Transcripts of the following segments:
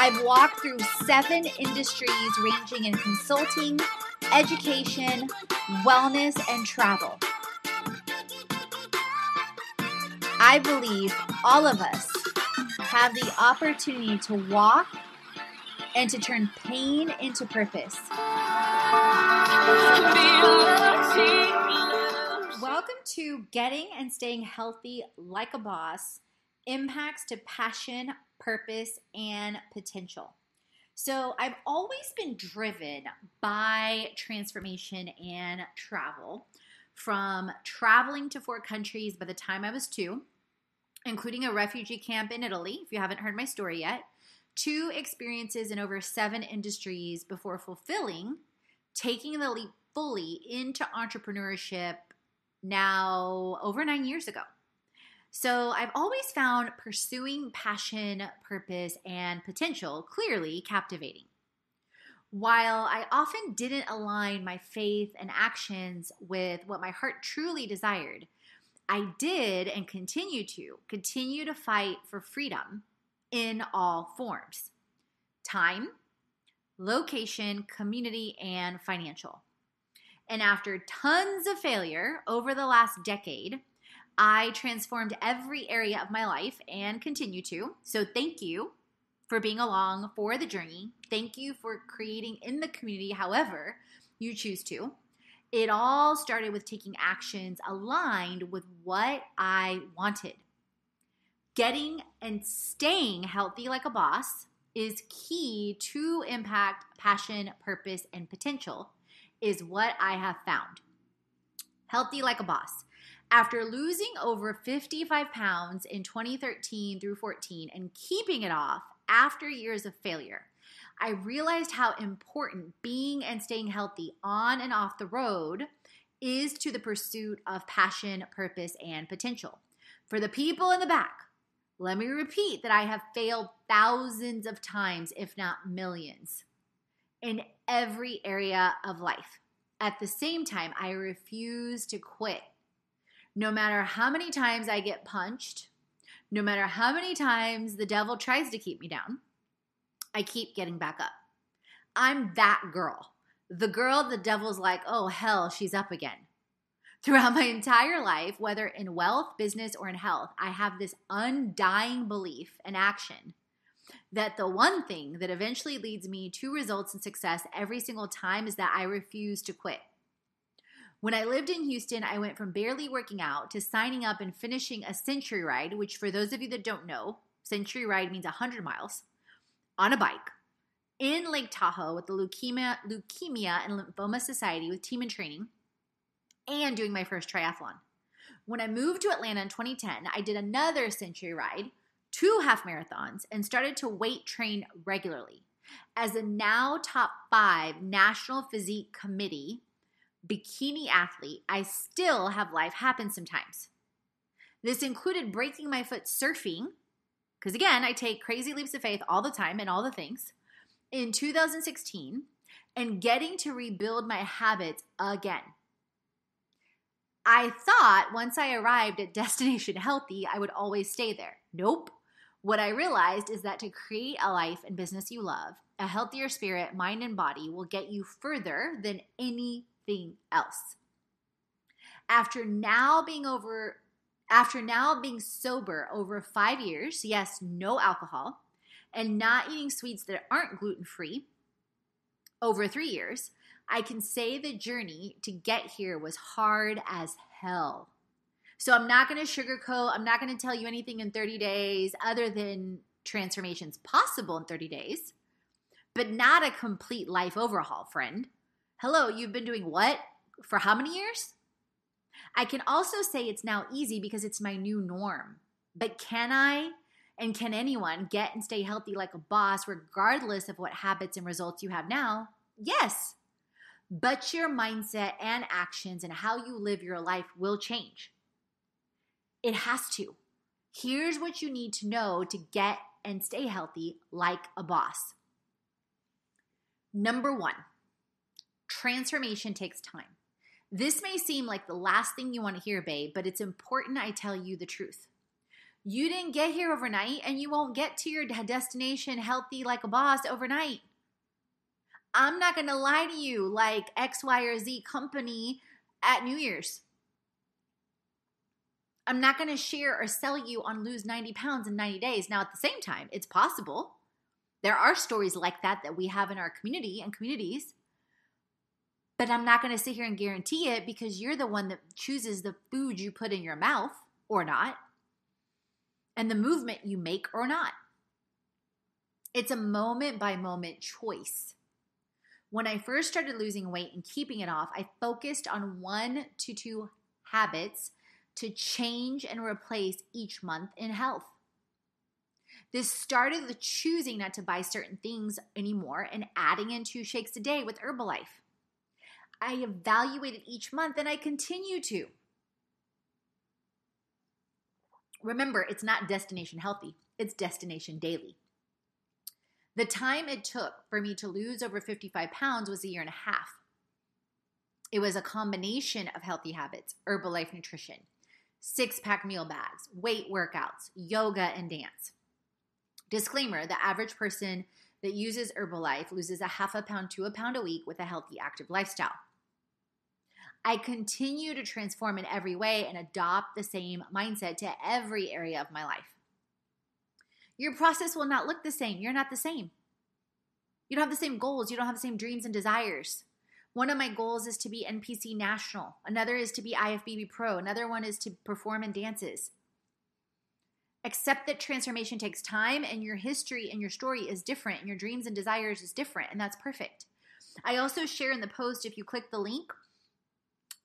I've walked through seven industries ranging in consulting, education, wellness, and travel. I believe all of us have the opportunity to walk and to turn pain into purpose. Welcome to Getting and Staying Healthy Like a Boss Impacts to Passion, purpose, and potential. So, I've always been driven by transformation and travel from traveling to four countries by the time I was two, including a refugee camp in Italy, if you haven't heard my story yet, two experiences in over seven industries before fulfilling, taking the leap fully into entrepreneurship now over nine years ago. So I've always found pursuing passion, purpose, and potential clearly captivating. While I often didn't align my faith and actions with what my heart truly desired, I did and continue to continue to fight for freedom in all forms time, location, community, and financial. And after tons of failure over the last decade, I transformed every area of my life and continue to. So thank you for being along for the journey. Thank you for creating in the community however you choose to. It all started with taking actions aligned with what I wanted. Getting and staying healthy like a boss is key to impact, passion, purpose, and potential, is what I have found. Healthy like a boss. After losing over 55 pounds in 2013 through 14 and keeping it off after years of failure, I realized how important being and staying healthy on and off the road is to the pursuit of passion, purpose, and potential. For the people in the back, let me repeat that I have failed thousands of times, if not millions, in every area of life. At the same time, I refuse to quit no matter how many times I get punched, no matter how many times the devil tries to keep me down, I keep getting back up. I'm that girl. The girl the devil's like, oh, hell, she's up again. Throughout my entire life, whether in wealth, business, or in health, I have this undying belief and action that the one thing that eventually leads me to results and success every single time is that I refuse to quit. When I lived in Houston, I went from barely working out to signing up and finishing a century ride, which, for those of you that don't know, century ride means 100 miles on a bike in Lake Tahoe with the Leukemia, Leukemia and Lymphoma Society with Team in Training, and doing my first triathlon. When I moved to Atlanta in 2010, I did another century ride, two half marathons, and started to weight train regularly. As a now top five National Physique Committee bikini athlete, I still have life happen sometimes. This included breaking my foot surfing, because again, I take crazy leaps of faith all the time and all the things, in 2016 and getting to rebuild my habits again. I thought once I arrived at Destination Healthy, I would always stay there. Nope. What I realized is that to create a life and business you love, a healthier spirit, mind, and body will get you further than anything else. After now being over, after now being sober over five years, yes, no alcohol, and not eating sweets that aren't gluten free over three years, I can say the journey to get here was hard as hell. So I'm not going to sugarcoat, I'm not going to tell you anything in 30 days other than transformations possible in 30 days, but not a complete life overhaul, friend. Hello, you've been doing what for how many years? I can also say it's now easy because it's my new norm. But can I and can anyone get and stay healthy like a boss regardless of what habits and results you have now? Yes. But your mindset and actions and how you live your life will change. It has to. Here's what you need to know to get and stay healthy like a boss. Number one, transformation takes time. This may seem like the last thing you want to hear, babe, but it's important I tell you the truth. You didn't get here overnight, and you won't get to your destination healthy like a boss overnight. I'm not going to lie to you like X, Y, or Z company at New Year's. I'm not going to share or sell you on lose 90 pounds in 90 days. Now, at the same time, it's possible. There are stories like that that we have in our community and communities. But I'm not going to sit here and guarantee it because you're the one that chooses the food you put in your mouth or not, and the movement you make or not. It's a moment by moment choice. When I first started losing weight and keeping it off, I focused on one to two habits to change and replace each month in health. This started with choosing not to buy certain things anymore and adding in two shakes a day with Herbalife. I evaluated each month and I continue to. Remember, it's not destination healthy, it's destination daily. The time it took for me to lose over 55 pounds was a year and a half. It was a combination of healthy habits, Herbalife nutrition, six pack meal bags, weight workouts, yoga, and dance. Disclaimer the average person that uses Herbalife loses a half a pound to a pound a week with a healthy, active lifestyle. I continue to transform in every way and adopt the same mindset to every area of my life. Your process will not look the same. You're not the same. You don't have the same goals. You don't have the same dreams and desires. One of my goals is to be NPC National. Another is to be IFBB Pro. Another one is to perform in dances. Accept that transformation takes time and your history and your story is different and your dreams and desires is different, and that's perfect. I also share in the post, if you click the link,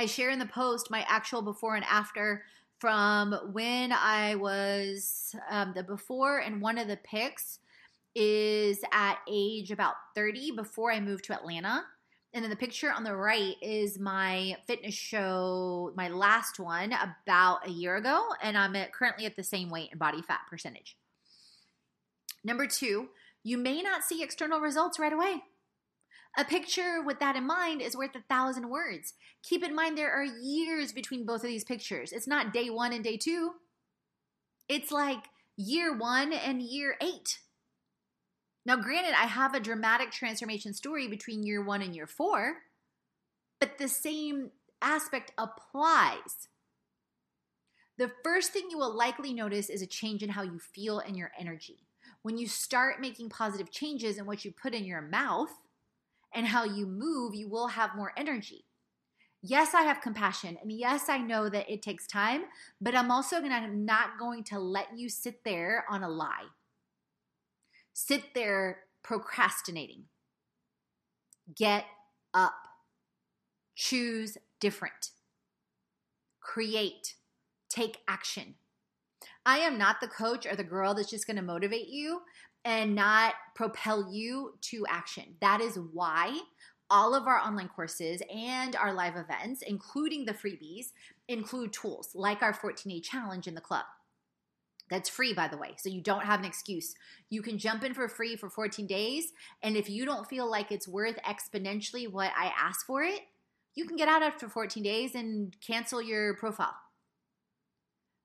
I share in the post my actual before and after from when I was um, the before, and one of the pics is at age about 30 before I moved to Atlanta. And then the picture on the right is my fitness show, my last one about a year ago, and I'm at, currently at the same weight and body fat percentage. Number two, you may not see external results right away. A picture with that in mind is worth a thousand words. Keep in mind there are years between both of these pictures. It's not day one and day two, it's like year one and year eight. Now, granted, I have a dramatic transformation story between year one and year four, but the same aspect applies. The first thing you will likely notice is a change in how you feel and your energy. When you start making positive changes in what you put in your mouth, and how you move, you will have more energy. Yes, I have compassion. And yes, I know that it takes time, but I'm also gonna, not going to let you sit there on a lie. Sit there procrastinating. Get up. Choose different. Create. Take action. I am not the coach or the girl that's just going to motivate you and not propel you to action. That is why all of our online courses and our live events, including the freebies, include tools like our 14 day challenge in the club. That's free, by the way. So you don't have an excuse. You can jump in for free for 14 days. And if you don't feel like it's worth exponentially what I ask for it, you can get out after 14 days and cancel your profile.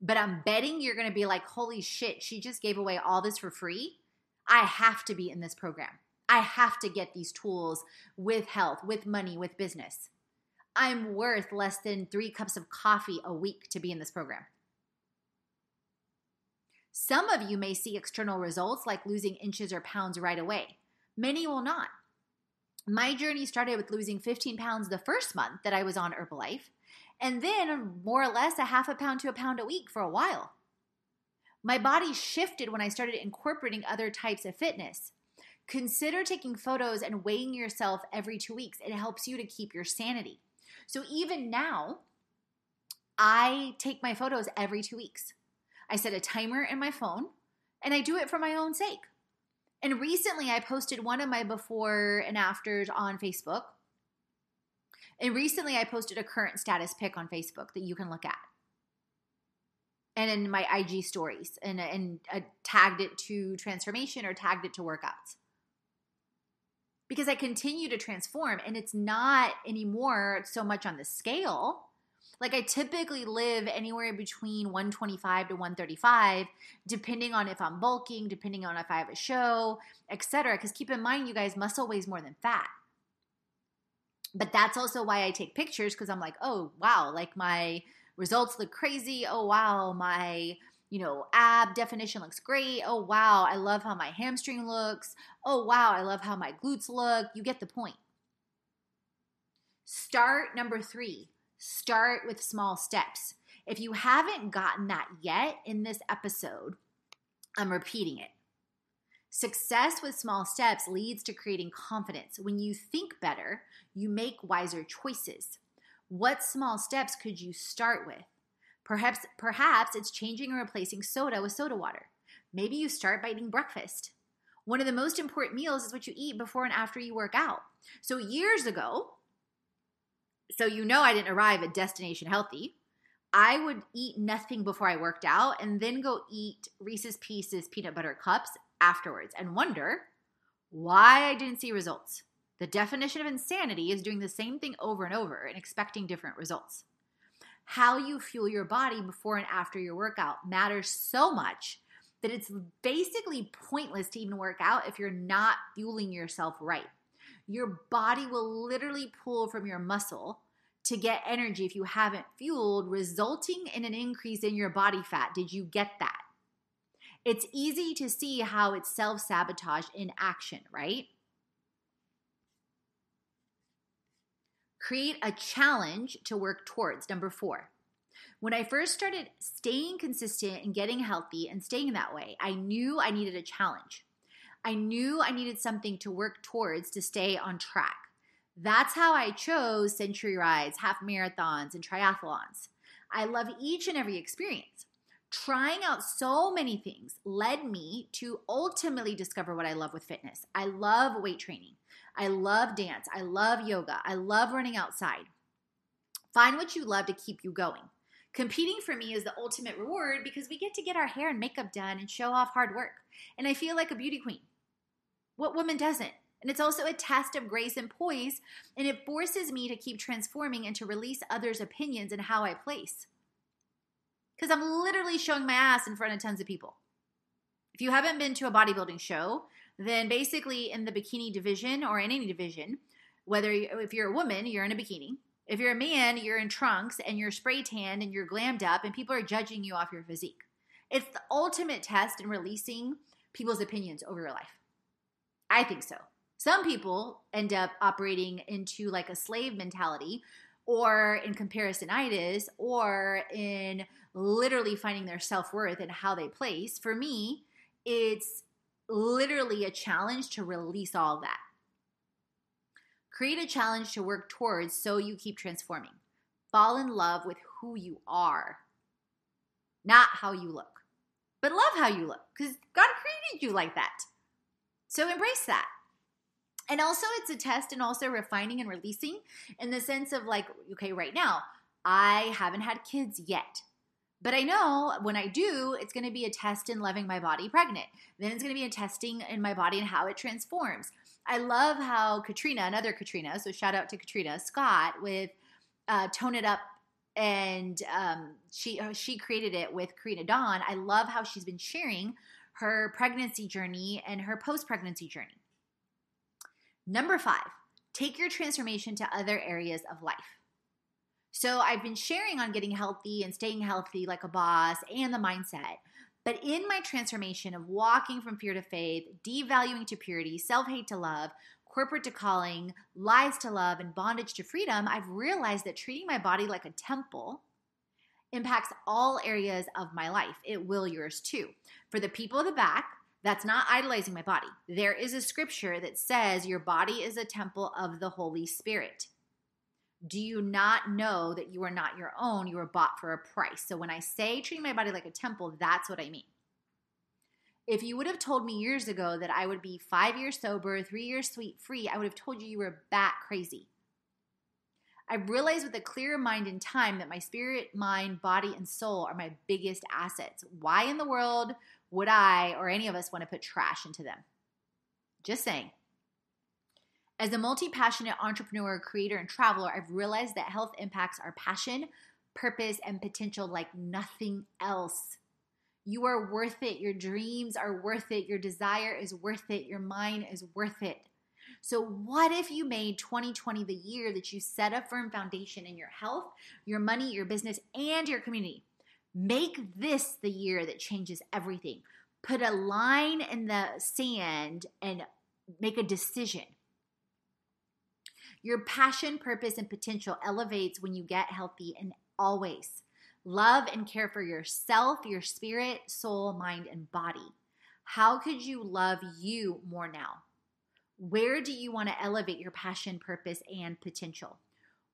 But I'm betting you're going to be like, holy shit, she just gave away all this for free. I have to be in this program. I have to get these tools with health, with money, with business. I'm worth less than three cups of coffee a week to be in this program. Some of you may see external results like losing inches or pounds right away. Many will not. My journey started with losing 15 pounds the first month that I was on Herbalife, and then more or less a half a pound to a pound a week for a while. My body shifted when I started incorporating other types of fitness. Consider taking photos and weighing yourself every two weeks. It helps you to keep your sanity. So even now, I take my photos every two weeks. I set a timer in my phone and I do it for my own sake. And recently I posted one of my before and afters on Facebook. And recently I posted a current status pic on Facebook that you can look at. And in my IG stories and, and uh, tagged it to transformation or tagged it to workouts. Because I continue to transform and it's not anymore so much on the scale like I typically live anywhere between 125 to 135, depending on if I'm bulking, depending on if I have a show, etc. Because keep in mind, you guys, muscle weighs more than fat. But that's also why I take pictures because I'm like, oh wow, like my results look crazy. Oh wow, my you know, ab definition looks great. Oh, wow, I love how my hamstring looks. Oh, wow, I love how my glutes look. You get the point. Start number three Start with small steps. If you haven't gotten that yet in this episode, I'm repeating it. Success with small steps leads to creating confidence. When you think better, you make wiser choices. What small steps could you start with? Perhaps perhaps it's changing or replacing soda with soda water. Maybe you start by eating breakfast. One of the most important meals is what you eat before and after you work out. So years ago, so you know I didn't arrive at destination healthy. I would eat nothing before I worked out and then go eat Reese's Pieces peanut butter cups afterwards and wonder why I didn't see results. The definition of insanity is doing the same thing over and over and expecting different results. How you fuel your body before and after your workout matters so much that it's basically pointless to even work out if you're not fueling yourself right your body will literally pull from your muscle to get energy if you haven't fueled, resulting in an increase in your body fat. Did you get that? It's easy to see how it's self sabotage in action, right? Create a challenge to work towards. Number four. When I first started staying consistent and getting healthy and staying that way, I knew I needed a challenge. I knew I needed something to work towards to stay on track. That's how I chose century rides, half marathons, and triathlons. I love each and every experience. Trying out so many things led me to ultimately discover what I love with fitness. I love weight training. I love dance. I love yoga. I love running outside. Find what you love to keep you going. Competing for me is the ultimate reward because we get to get our hair and makeup done and show off hard work. And I feel like a beauty queen. What woman doesn't? And it's also a test of grace and poise, and it forces me to keep transforming and to release others' opinions and how I place. Because I'm literally showing my ass in front of tons of people. If you haven't been to a bodybuilding show, then basically in the bikini division or in any division, whether if you're a woman, you're in a bikini. If you're a man, you're in trunks and you're spray tanned and you're glammed up, and people are judging you off your physique. It's the ultimate test in releasing people's opinions over your life. I think so. Some people end up operating into like a slave mentality or in comparisonitis or in literally finding their self worth and how they place. For me, it's literally a challenge to release all that. Create a challenge to work towards so you keep transforming. Fall in love with who you are, not how you look, but love how you look because God created you like that. So embrace that. And also, it's a test and also refining and releasing in the sense of like, okay, right now, I haven't had kids yet. But I know when I do, it's going to be a test in loving my body pregnant. Then it's going to be a testing in my body and how it transforms. I love how Katrina, another Katrina, so shout out to Katrina Scott with uh, Tone It Up, and um, she uh, she created it with Karena Dawn. I love how she's been sharing her pregnancy journey and her post pregnancy journey. Number five, take your transformation to other areas of life. So I've been sharing on getting healthy and staying healthy like a boss and the mindset. But in my transformation of walking from fear to faith, devaluing to purity, self hate to love, corporate to calling, lies to love, and bondage to freedom, I've realized that treating my body like a temple impacts all areas of my life. It will yours too. For the people in the back, that's not idolizing my body. There is a scripture that says your body is a temple of the Holy Spirit. Do you not know that you are not your own? You were bought for a price. So when I say treating my body like a temple, that's what I mean. If you would have told me years ago that I would be five years sober, three years sweet free, I would have told you you were bat crazy. I realized with a clearer mind and time that my spirit, mind, body, and soul are my biggest assets. Why in the world would I or any of us want to put trash into them? Just saying. As a multi passionate entrepreneur, creator, and traveler, I've realized that health impacts our passion, purpose, and potential like nothing else. You are worth it. Your dreams are worth it. Your desire is worth it. Your mind is worth it. So, what if you made 2020 the year that you set a firm foundation in your health, your money, your business, and your community? Make this the year that changes everything. Put a line in the sand and make a decision. Your passion, purpose, and potential elevates when you get healthy and always. Love and care for yourself, your spirit, soul, mind, and body. How could you love you more now? Where do you want to elevate your passion, purpose, and potential?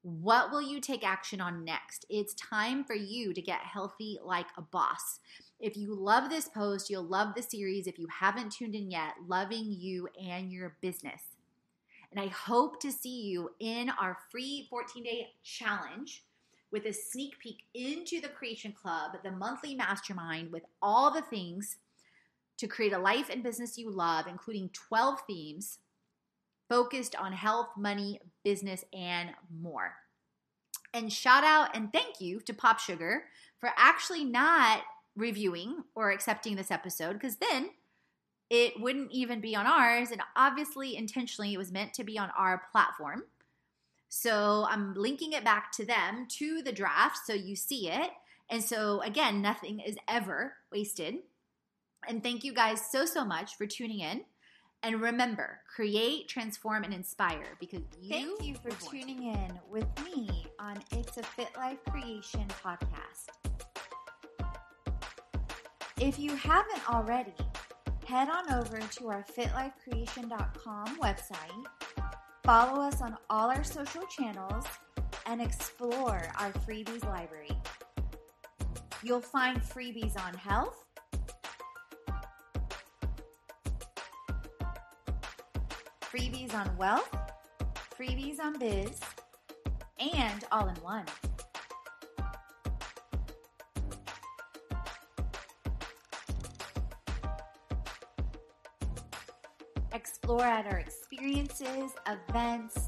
What will you take action on next? It's time for you to get healthy like a boss. If you love this post, you'll love the series. If you haven't tuned in yet, loving you and your business. And I hope to see you in our free 14 day challenge with a sneak peek into the Creation Club, the monthly mastermind with all the things to create a life and business you love, including 12 themes focused on health, money, business, and more. And shout out and thank you to Pop Sugar for actually not reviewing or accepting this episode because then it wouldn't even be on ours. And obviously, intentionally, it was meant to be on our platform. So I'm linking it back to them to the draft so you see it. And so, again, nothing is ever wasted. And thank you guys so, so much for tuning in. And remember, create, transform, and inspire because you. Thank you for tuning in with me on It's a Fit Life Creation podcast. If you haven't already, head on over to our fitlifecreation.com website, follow us on all our social channels, and explore our freebies library. You'll find freebies on health, freebies on wealth, freebies on biz, and all in one. explore at our experiences, events,